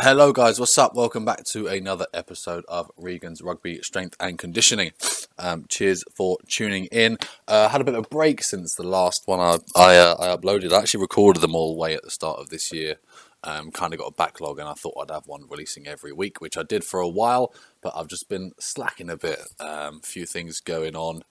Hello, guys. What's up? Welcome back to another episode of Regan's Rugby Strength and Conditioning. Um, cheers for tuning in. Uh, had a bit of a break since the last one I I, uh, I uploaded. I actually recorded them all way at the start of this year. Um, kind of got a backlog, and I thought I'd have one releasing every week, which I did for a while. But I've just been slacking a bit. A um, few things going on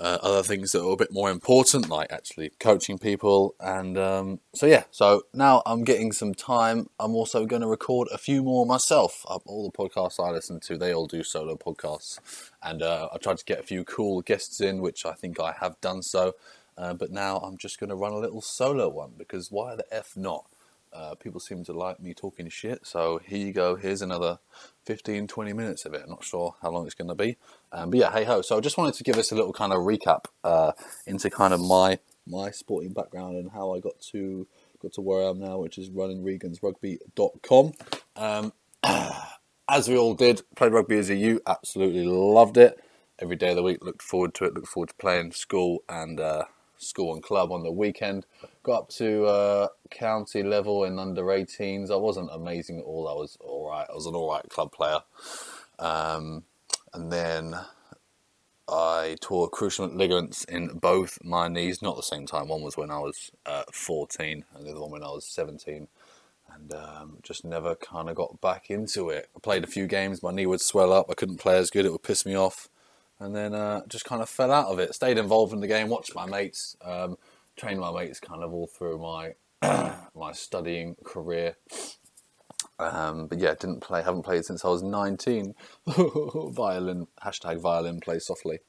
uh, other things that are a bit more important, like actually coaching people. And um, so, yeah, so now I'm getting some time. I'm also going to record a few more myself. All the podcasts I listen to, they all do solo podcasts. And uh, I tried to get a few cool guests in, which I think I have done so. Uh, but now I'm just going to run a little solo one because why the F not? Uh, people seem to like me talking shit, so here you go. Here's another 15, 20 minutes of it. I'm not sure how long it's going to be. Um, but yeah, hey ho. So I just wanted to give us a little kind of recap uh, into kind of my my sporting background and how I got to got to where I am now, which is running regansrugby.com. Um, as we all did, played rugby as a youth, absolutely loved it. Every day of the week, looked forward to it, looked forward to playing school and uh, school and club on the weekend. Got up to uh, county level in under 18s. I wasn't amazing at all. I was all right. I was an all right club player. Um, and then I tore cruciate ligaments in both my knees, not the same time. One was when I was uh, 14, and the other one when I was 17. And um, just never kind of got back into it. I played a few games, my knee would swell up, I couldn't play as good, it would piss me off and then uh, just kind of fell out of it. Stayed involved in the game, watched my mates, um, trained my mates kind of all through my my studying career. Um, but yeah, didn't play. Haven't played since I was nineteen. violin hashtag violin play softly.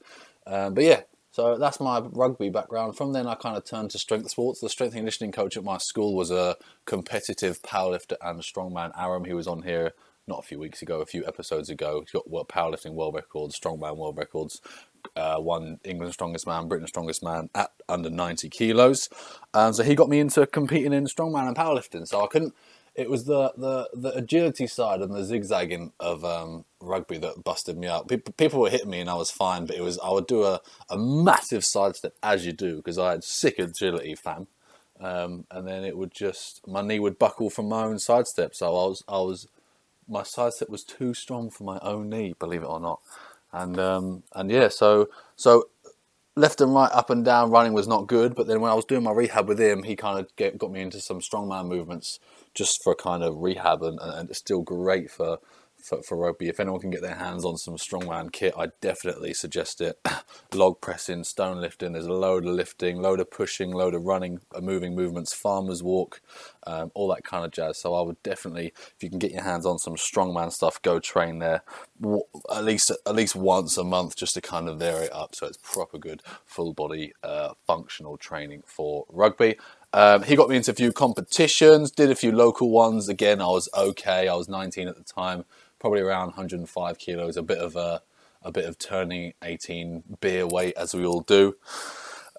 Um, but yeah, so that's my rugby background. From then, I kind of turned to strength sports. The strength and conditioning coach at my school was a competitive powerlifter and strongman. Aram, he was on here not a few weeks ago, a few episodes ago. He's got world, powerlifting world records, strongman world records. Uh, won England's strongest man, Britain's strongest man at under 90 kilos. Um, so he got me into competing in strongman and powerlifting. So I couldn't. It was the, the, the agility side and the zigzagging of um, rugby that busted me up. People, people were hitting me and I was fine, but it was I would do a, a massive sidestep as you do because I had sick agility, fam. Um, and then it would just my knee would buckle from my own sidestep. So I was I was my side step was too strong for my own knee, believe it or not. And um, and yeah, so so left and right, up and down running was not good. But then when I was doing my rehab with him, he kind of get, got me into some strongman movements just for kind of rehab, and, and it's still great for for, for rugby. If anyone can get their hands on some strongman kit, I definitely suggest it. Log pressing, stone lifting, there's a load of lifting, load of pushing, load of running, uh, moving movements, farmer's walk, um, all that kind of jazz. So I would definitely, if you can get your hands on some strongman stuff, go train there at least at least once a month just to kind of vary it up. So it's proper good full body uh, functional training for rugby. Um, he got me into a few competitions, did a few local ones. Again, I was okay. I was 19 at the time probably around 105 kilos, a bit of a, a bit of turning 18 beer weight, as we all do.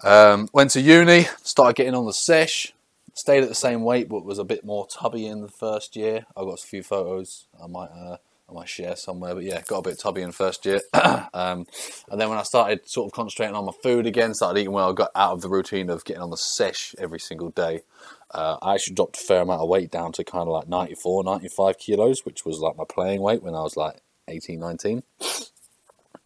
Um, went to uni, started getting on the sesh, stayed at the same weight, but was a bit more tubby in the first year. I got a few photos I might uh, I might share somewhere, but yeah, got a bit tubby in first year. um, and then when I started sort of concentrating on my food again, started eating well, I got out of the routine of getting on the sesh every single day. Uh, I actually dropped a fair amount of weight down to kind of like 94, 95 kilos, which was like my playing weight when I was like 18, 19.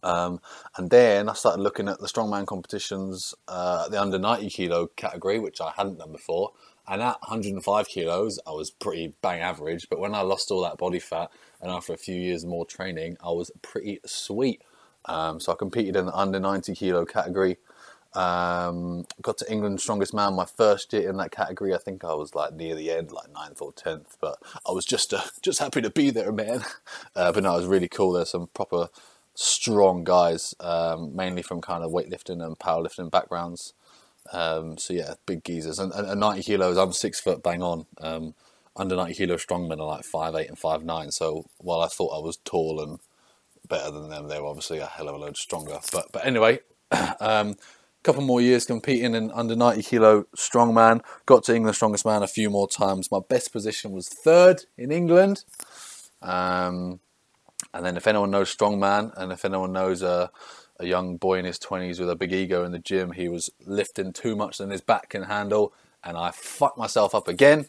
Um, and then I started looking at the strongman competitions, uh, the under 90 kilo category, which I hadn't done before. And at 105 kilos, I was pretty bang average. But when I lost all that body fat and after a few years more training, I was pretty sweet. Um, so I competed in the under 90 kilo category. Um, got to England's Strongest Man my first year in that category. I think I was like near the end, like ninth or tenth, but I was just uh, just happy to be there, man. Uh, but no, it was really cool. There's some proper strong guys, um, mainly from kind of weightlifting and powerlifting backgrounds. Um, so yeah, big geezers. And, and, and, 90 kilos, I'm six foot bang on. Um, under 90 kilo strongmen are like five eight and five nine. So while I thought I was tall and better than them, they were obviously a hell of a load stronger. But but anyway, um, couple more years competing in under 90 kilo strongman. Got to England strongest man a few more times. My best position was third in England. Um, and then if anyone knows strongman, and if anyone knows a, a young boy in his 20s with a big ego in the gym, he was lifting too much than his back can handle, and I fucked myself up again.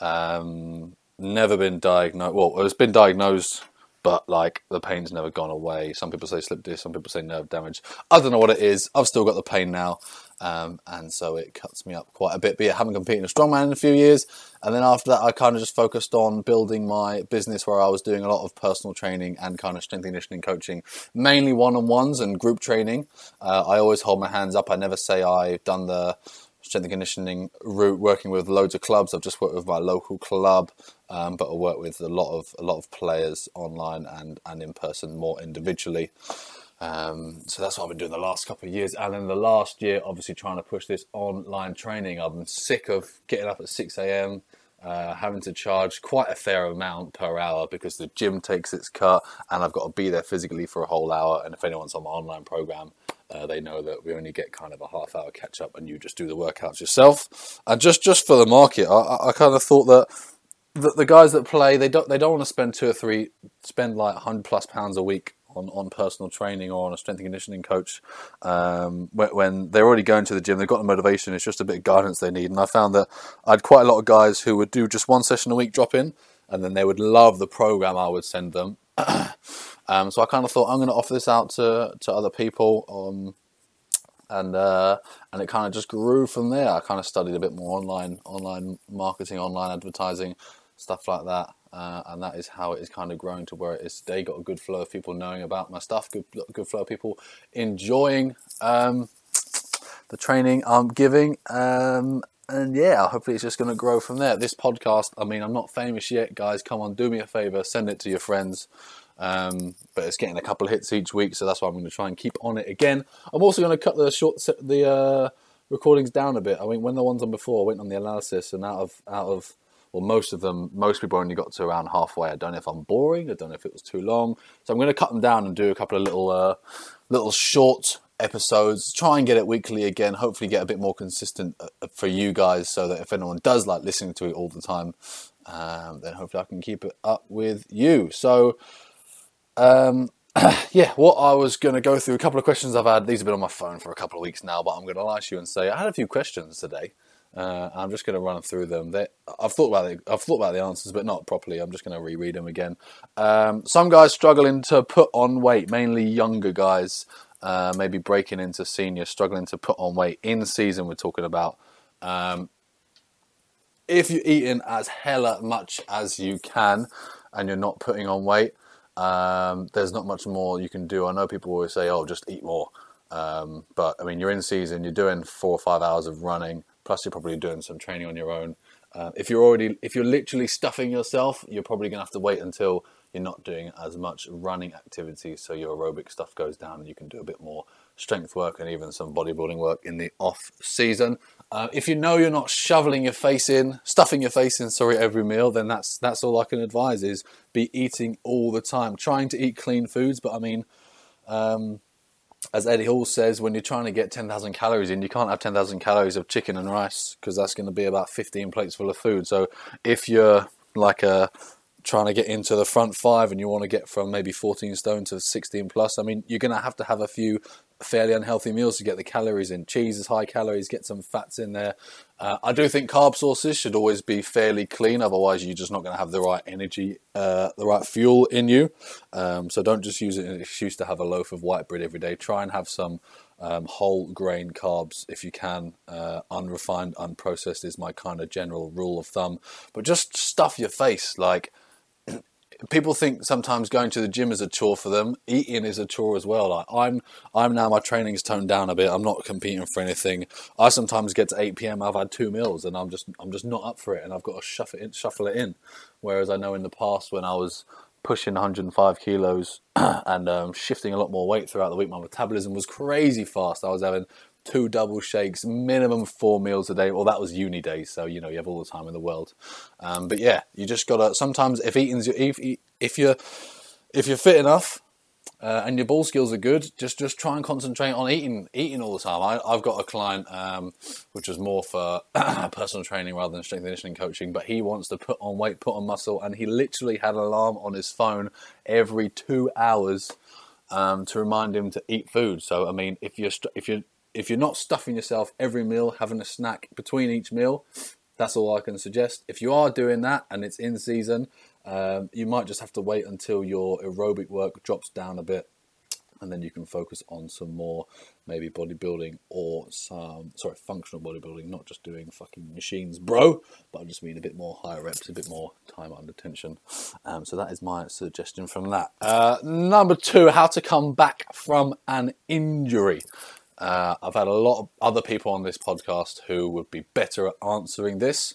Um, never been diagnosed. Well, it's been diagnosed, but like the pain's never gone away. Some people say slip disc, some people say nerve damage. I don't know what it is. I've still got the pain now, um, and so it cuts me up quite a bit. But yeah, I haven't competed in a strongman in a few years, and then after that, I kind of just focused on building my business, where I was doing a lot of personal training and kind of strength conditioning coaching, mainly one on ones and group training. Uh, I always hold my hands up. I never say I've done the strength and conditioning route, working with loads of clubs. I've just worked with my local club, um, but I work with a lot of a lot of players online and and in person more individually. Um, so that's what I've been doing the last couple of years, and then the last year, obviously trying to push this online training. I'm sick of getting up at six a.m. Uh, having to charge quite a fair amount per hour because the gym takes its cut, and I've got to be there physically for a whole hour. And if anyone's on my online program, uh, they know that we only get kind of a half hour catch up, and you just do the workouts yourself. And just just for the market, I, I kind of thought that the, the guys that play they don't they don't want to spend two or three spend like hundred plus pounds a week on, on personal training or on a strength and conditioning coach um, when, they're already going to the gym, they've got the motivation, it's just a bit of guidance they need. And I found that I had quite a lot of guys who would do just one session a week drop in and then they would love the program I would send them. um, so I kind of thought I'm going to offer this out to, to other people. Um, and uh, and it kind of just grew from there. I kind of studied a bit more online online marketing, online advertising, stuff like that. Uh, and that is how it is kind of growing to where it is today. Got a good flow of people knowing about my stuff, good good flow of people enjoying um, the training I'm giving. Um, and yeah, hopefully it's just going to grow from there. This podcast, I mean, I'm not famous yet, guys. Come on, do me a favor, send it to your friends. Um, but it's getting a couple of hits each week, so that's why I'm going to try and keep on it again. I'm also going to cut the short the uh, recordings down a bit. I mean, when the ones on before, I went on the analysis, and out of out of well, most of them, most people only got to around halfway. I don't know if I'm boring. I don't know if it was too long. So I'm going to cut them down and do a couple of little, uh, little short episodes. Try and get it weekly again. Hopefully, get a bit more consistent uh, for you guys, so that if anyone does like listening to it all the time, um, then hopefully I can keep it up with you. So, um, yeah, what I was going to go through a couple of questions I've had. These have been on my phone for a couple of weeks now, but I'm going to lie to you and say I had a few questions today. Uh, I'm just going to run through them. They, I've thought about the, I've thought about the answers, but not properly. I'm just going to reread them again. Um, some guys struggling to put on weight, mainly younger guys, uh, maybe breaking into senior, struggling to put on weight in season. We're talking about. Um, if you're eating as hella much as you can, and you're not putting on weight, um, there's not much more you can do. I know people always say, "Oh, just eat more," um, but I mean, you're in season. You're doing four or five hours of running Plus, you're probably doing some training on your own. Uh, if you're already, if you're literally stuffing yourself, you're probably going to have to wait until you're not doing as much running activity, so your aerobic stuff goes down, and you can do a bit more strength work and even some bodybuilding work in the off season. Uh, if you know you're not shoveling your face in, stuffing your face in, sorry, every meal, then that's that's all I can advise is be eating all the time, trying to eat clean foods. But I mean, um, as Eddie Hall says, when you're trying to get 10,000 calories in, you can't have 10,000 calories of chicken and rice because that's going to be about 15 plates full of food. So if you're like a trying to get into the front five and you want to get from maybe 14 stone to 16 plus, I mean, you're going to have to have a few fairly unhealthy meals to get the calories in. Cheese is high calories, get some fats in there. Uh, I do think carb sources should always be fairly clean, otherwise you're just not going to have the right energy, uh, the right fuel in you. Um, so don't just use it as an excuse to have a loaf of white bread every day. Try and have some um, whole grain carbs if you can. Uh, unrefined, unprocessed is my kind of general rule of thumb. But just stuff your face like people think sometimes going to the gym is a chore for them. Eating is a chore as well. Like I'm, I'm now my training's toned down a bit. I'm not competing for anything. I sometimes get to 8 p.m. I've had two meals and I'm just, I'm just not up for it, and I've got to shuffle it, in, shuffle it in. Whereas I know in the past when I was pushing 105 kilos and um, shifting a lot more weight throughout the week, my metabolism was crazy fast. I was having two double shakes, minimum four meals a day. Well, that was uni days, so you know you have all the time in the world. Um, but yeah, you just gotta. Sometimes if eating's your if if you're if you're fit enough uh, and your ball skills are good, just just try and concentrate on eating eating all the time. I, have got a client um, which is more for personal training rather than strength and conditioning coaching, but he wants to put on weight, put on muscle, and he literally had an alarm on his phone every two hours. Um, to remind him to eat food. So I mean, if you're if you're if you're not stuffing yourself every meal, having a snack between each meal, That's all I can suggest. If you are doing that and it's in season, um, you might just have to wait until your aerobic work drops down a bit and then you can focus on some more maybe bodybuilding or some sorry functional bodybuilding not just doing fucking machines bro but i just mean a bit more higher reps a bit more time under tension. Um, so that is my suggestion from that. Uh, number two how to come back from an injury uh, i've had a lot of other people on this podcast who would be better at answering this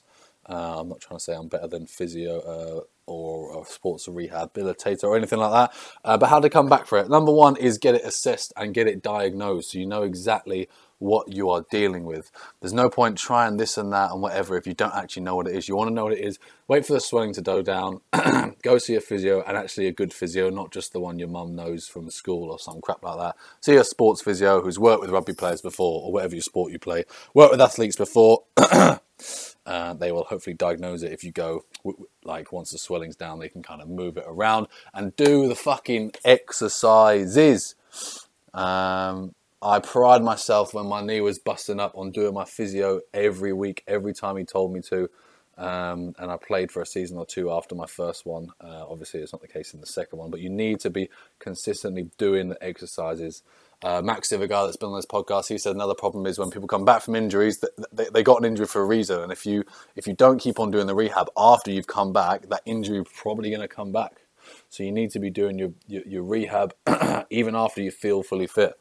uh, i'm not trying to say i'm better than physio uh, or a sports rehabilitator or anything like that. Uh, but how to come back for it? Number one is get it assessed and get it diagnosed so you know exactly what you are dealing with. There's no point trying this and that and whatever if you don't actually know what it is. You want to know what it is. Wait for the swelling to go down. go see a physio and actually a good physio, not just the one your mum knows from school or some crap like that. See a sports physio who's worked with rugby players before or whatever your sport you play. Worked with athletes before. Uh, they will hopefully diagnose it if you go like once the swelling's down they can kind of move it around and do the fucking exercises um, i pride myself when my knee was busting up on doing my physio every week every time he told me to um, and I played for a season or two after my first one. Uh, obviously, it's not the case in the second one, but you need to be consistently doing the exercises uh, Max guy that's been on this podcast, he said another problem is when people come back from injuries, they, they got an injury for a reason, and if you if you don't keep on doing the rehab after you've come back, that injury is probably going to come back. So you need to be doing your your, your rehab even after you feel fully fit,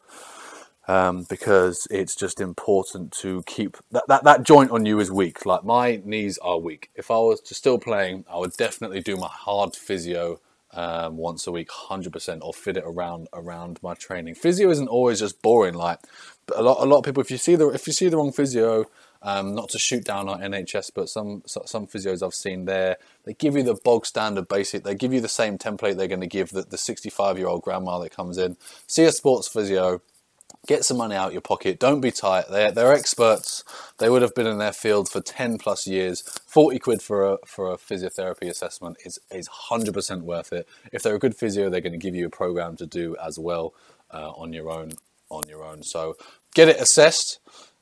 um, because it's just important to keep that, that that joint on you is weak. Like my knees are weak. If I was to still playing, I would definitely do my hard physio um, once a week, hundred percent, or fit it around around my training. Physio isn't always just boring. Like a lot, a lot of people, if you see the if you see the wrong physio, um, not to shoot down on NHS, but some some physios I've seen there, they give you the bog standard basic. They give you the same template they're going to give the 65 year old grandma that comes in. See a sports physio, get some money out your pocket. Don't be tight. They're, they're experts. They would have been in their field for 10 plus years. 40 quid for a, for a physiotherapy assessment is, is 100% worth it. If they're a good physio, they're going to give you a program to do as well uh, on your own. On your own. So get it assessed.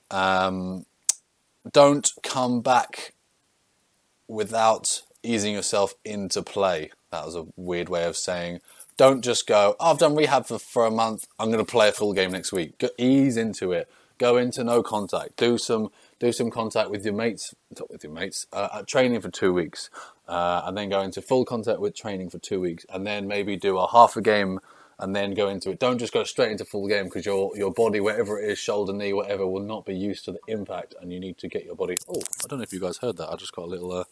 Um, don't come back without easing yourself into play. That was a weird way of saying don't just go, oh, I've done rehab for, for a month. I'm going to play a full game next week. Go, ease into it. Go into no contact. Do some do some contact with your mates, not with your mates, uh, training for two weeks, uh, and then go into full contact with training for two weeks, and then maybe do a half a game and then go into it. Don't just go straight into full game because your your body, whatever it is, shoulder, knee, whatever, will not be used to the impact, and you need to get your body. Oh, I don't know if you guys heard that. I just got a little uh,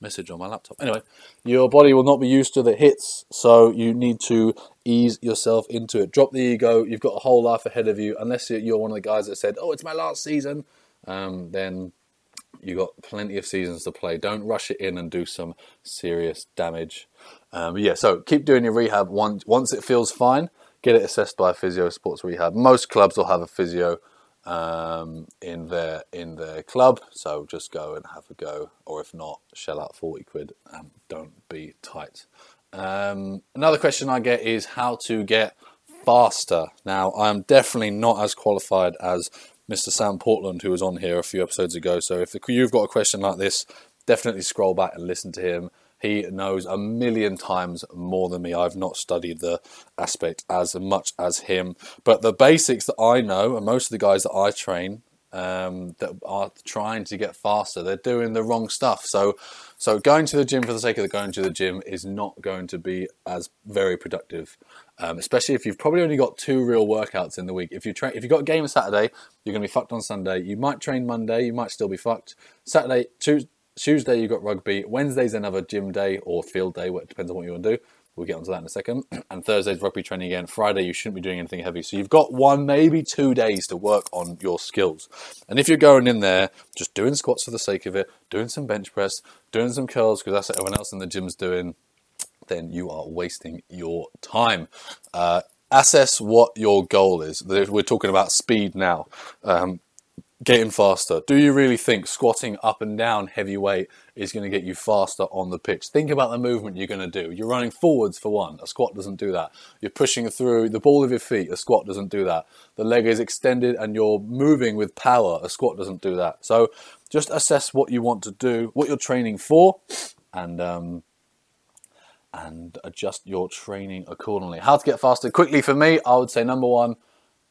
message on my laptop. Anyway, your body will not be used to the hits, so you need to ease yourself into it. Drop the ego. You've got a whole life ahead of you. Unless you're one of the guys that said, "Oh, it's my last season," um, then you got plenty of seasons to play. Don't rush it in and do some serious damage. Um, yeah, so keep doing your rehab. Once once it feels fine, get it assessed by a physio, sports rehab. Most clubs will have a physio um, in their in their club. So just go and have a go, or if not, shell out forty quid and don't be tight. Um, another question I get is how to get faster. Now I'm definitely not as qualified as Mr. Sam Portland, who was on here a few episodes ago. So if you've got a question like this, definitely scroll back and listen to him. He knows a million times more than me. I've not studied the aspect as much as him. But the basics that I know, and most of the guys that I train um, that are trying to get faster, they're doing the wrong stuff. So, so going to the gym for the sake of going to the gym is not going to be as very productive. Um, especially if you've probably only got two real workouts in the week. If you train, if you've got a game Saturday, you're going to be fucked on Sunday. You might train Monday, you might still be fucked. Saturday, Tuesday, Tuesday you've got rugby. Wednesday's another gym day or field day. It depends on what you want to do. We'll get onto that in a second. And Thursday's rugby training again. Friday you shouldn't be doing anything heavy. So you've got one, maybe two days to work on your skills. And if you're going in there just doing squats for the sake of it, doing some bench press, doing some curls because that's what everyone else in the gym's doing, then you are wasting your time. Uh, assess what your goal is. We're talking about speed now. Um, getting faster. Do you really think squatting up and down heavy weight is going to get you faster on the pitch? Think about the movement you're going to do. You're running forwards for one. A squat doesn't do that. You're pushing through the ball of your feet. A squat doesn't do that. The leg is extended and you're moving with power. A squat doesn't do that. So just assess what you want to do, what you're training for, and um, and adjust your training accordingly. How to get faster quickly for me, I would say number one,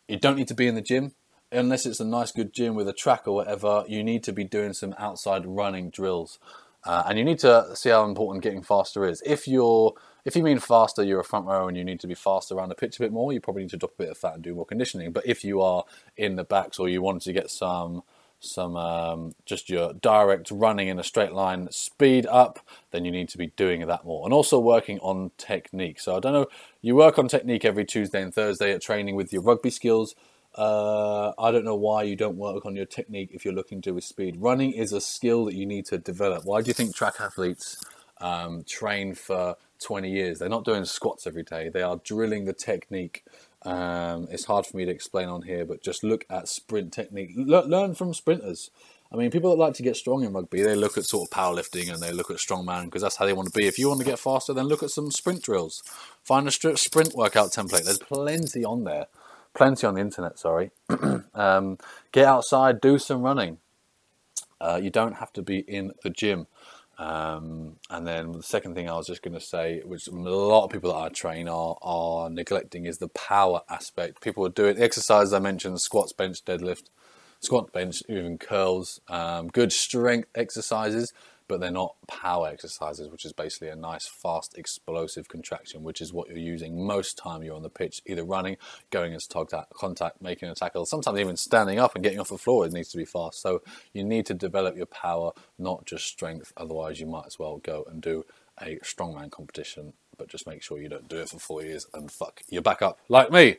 you don't need to be in the gym. Unless it's a nice good gym with a track or whatever, you need to be doing some outside running drills. Uh, and you need to see how important getting faster is. If you're if you mean faster, you're a front row and you need to be faster around the pitch a bit more, you probably need to drop a bit of fat and do more conditioning. But if you are in the backs or you want to get some some um, just your direct running in a straight line speed up, then you need to be doing that more. And also working on technique. So I don't know, you work on technique every Tuesday and Thursday at training with your rugby skills. Uh, I don't know why you don't work on your technique if you're looking to do with speed. Running is a skill that you need to develop. Why do you think track athletes um, train for 20 years? They're not doing squats every day. They are drilling the technique um, it's hard for me to explain on here, but just look at sprint technique. Le- learn from sprinters. I mean, people that like to get strong in rugby, they look at sort of powerlifting and they look at strongman because that's how they want to be. If you want to get faster, then look at some sprint drills. Find a sprint workout template. There's plenty on there, plenty on the internet. Sorry. um, get outside, do some running. Uh, you don't have to be in the gym. Um, and then the second thing I was just going to say, which a lot of people that I train are are neglecting, is the power aspect. People are doing exercises I mentioned: squats, bench, deadlift, squat, bench, even curls. Um, good strength exercises, but they're not power exercises, which is basically a nice, fast, explosive contraction, which is what your using most time you're on the pitch, either running, going into contact, making a tackle, sometimes even standing up and getting off the floor. It needs to be fast. So you need to develop your power, not just strength. Otherwise, you might as well go and do a strongman competition, but just make sure you don't do it for four years and fuck, you're back up like me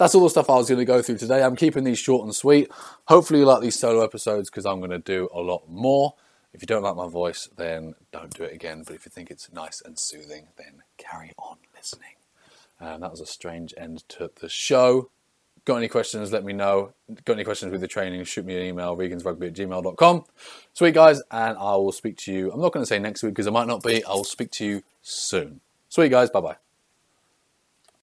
that's all the stuff I was going to go through today. I'm keeping these short and sweet. Hopefully, you like these solo episodes because I'm going to do a lot more. If you don't like my voice, then don't do it again. But if you think it's nice and soothing, then carry on listening. Um, that was a strange end to the show. Got any questions, let me know. Got any questions with the training, shoot me an email, regansrugby at gmail.com. Sweet guys, and I will speak to you. I'm not going to say next week because I might not be. I'll speak to you soon. Sweet guys, bye bye.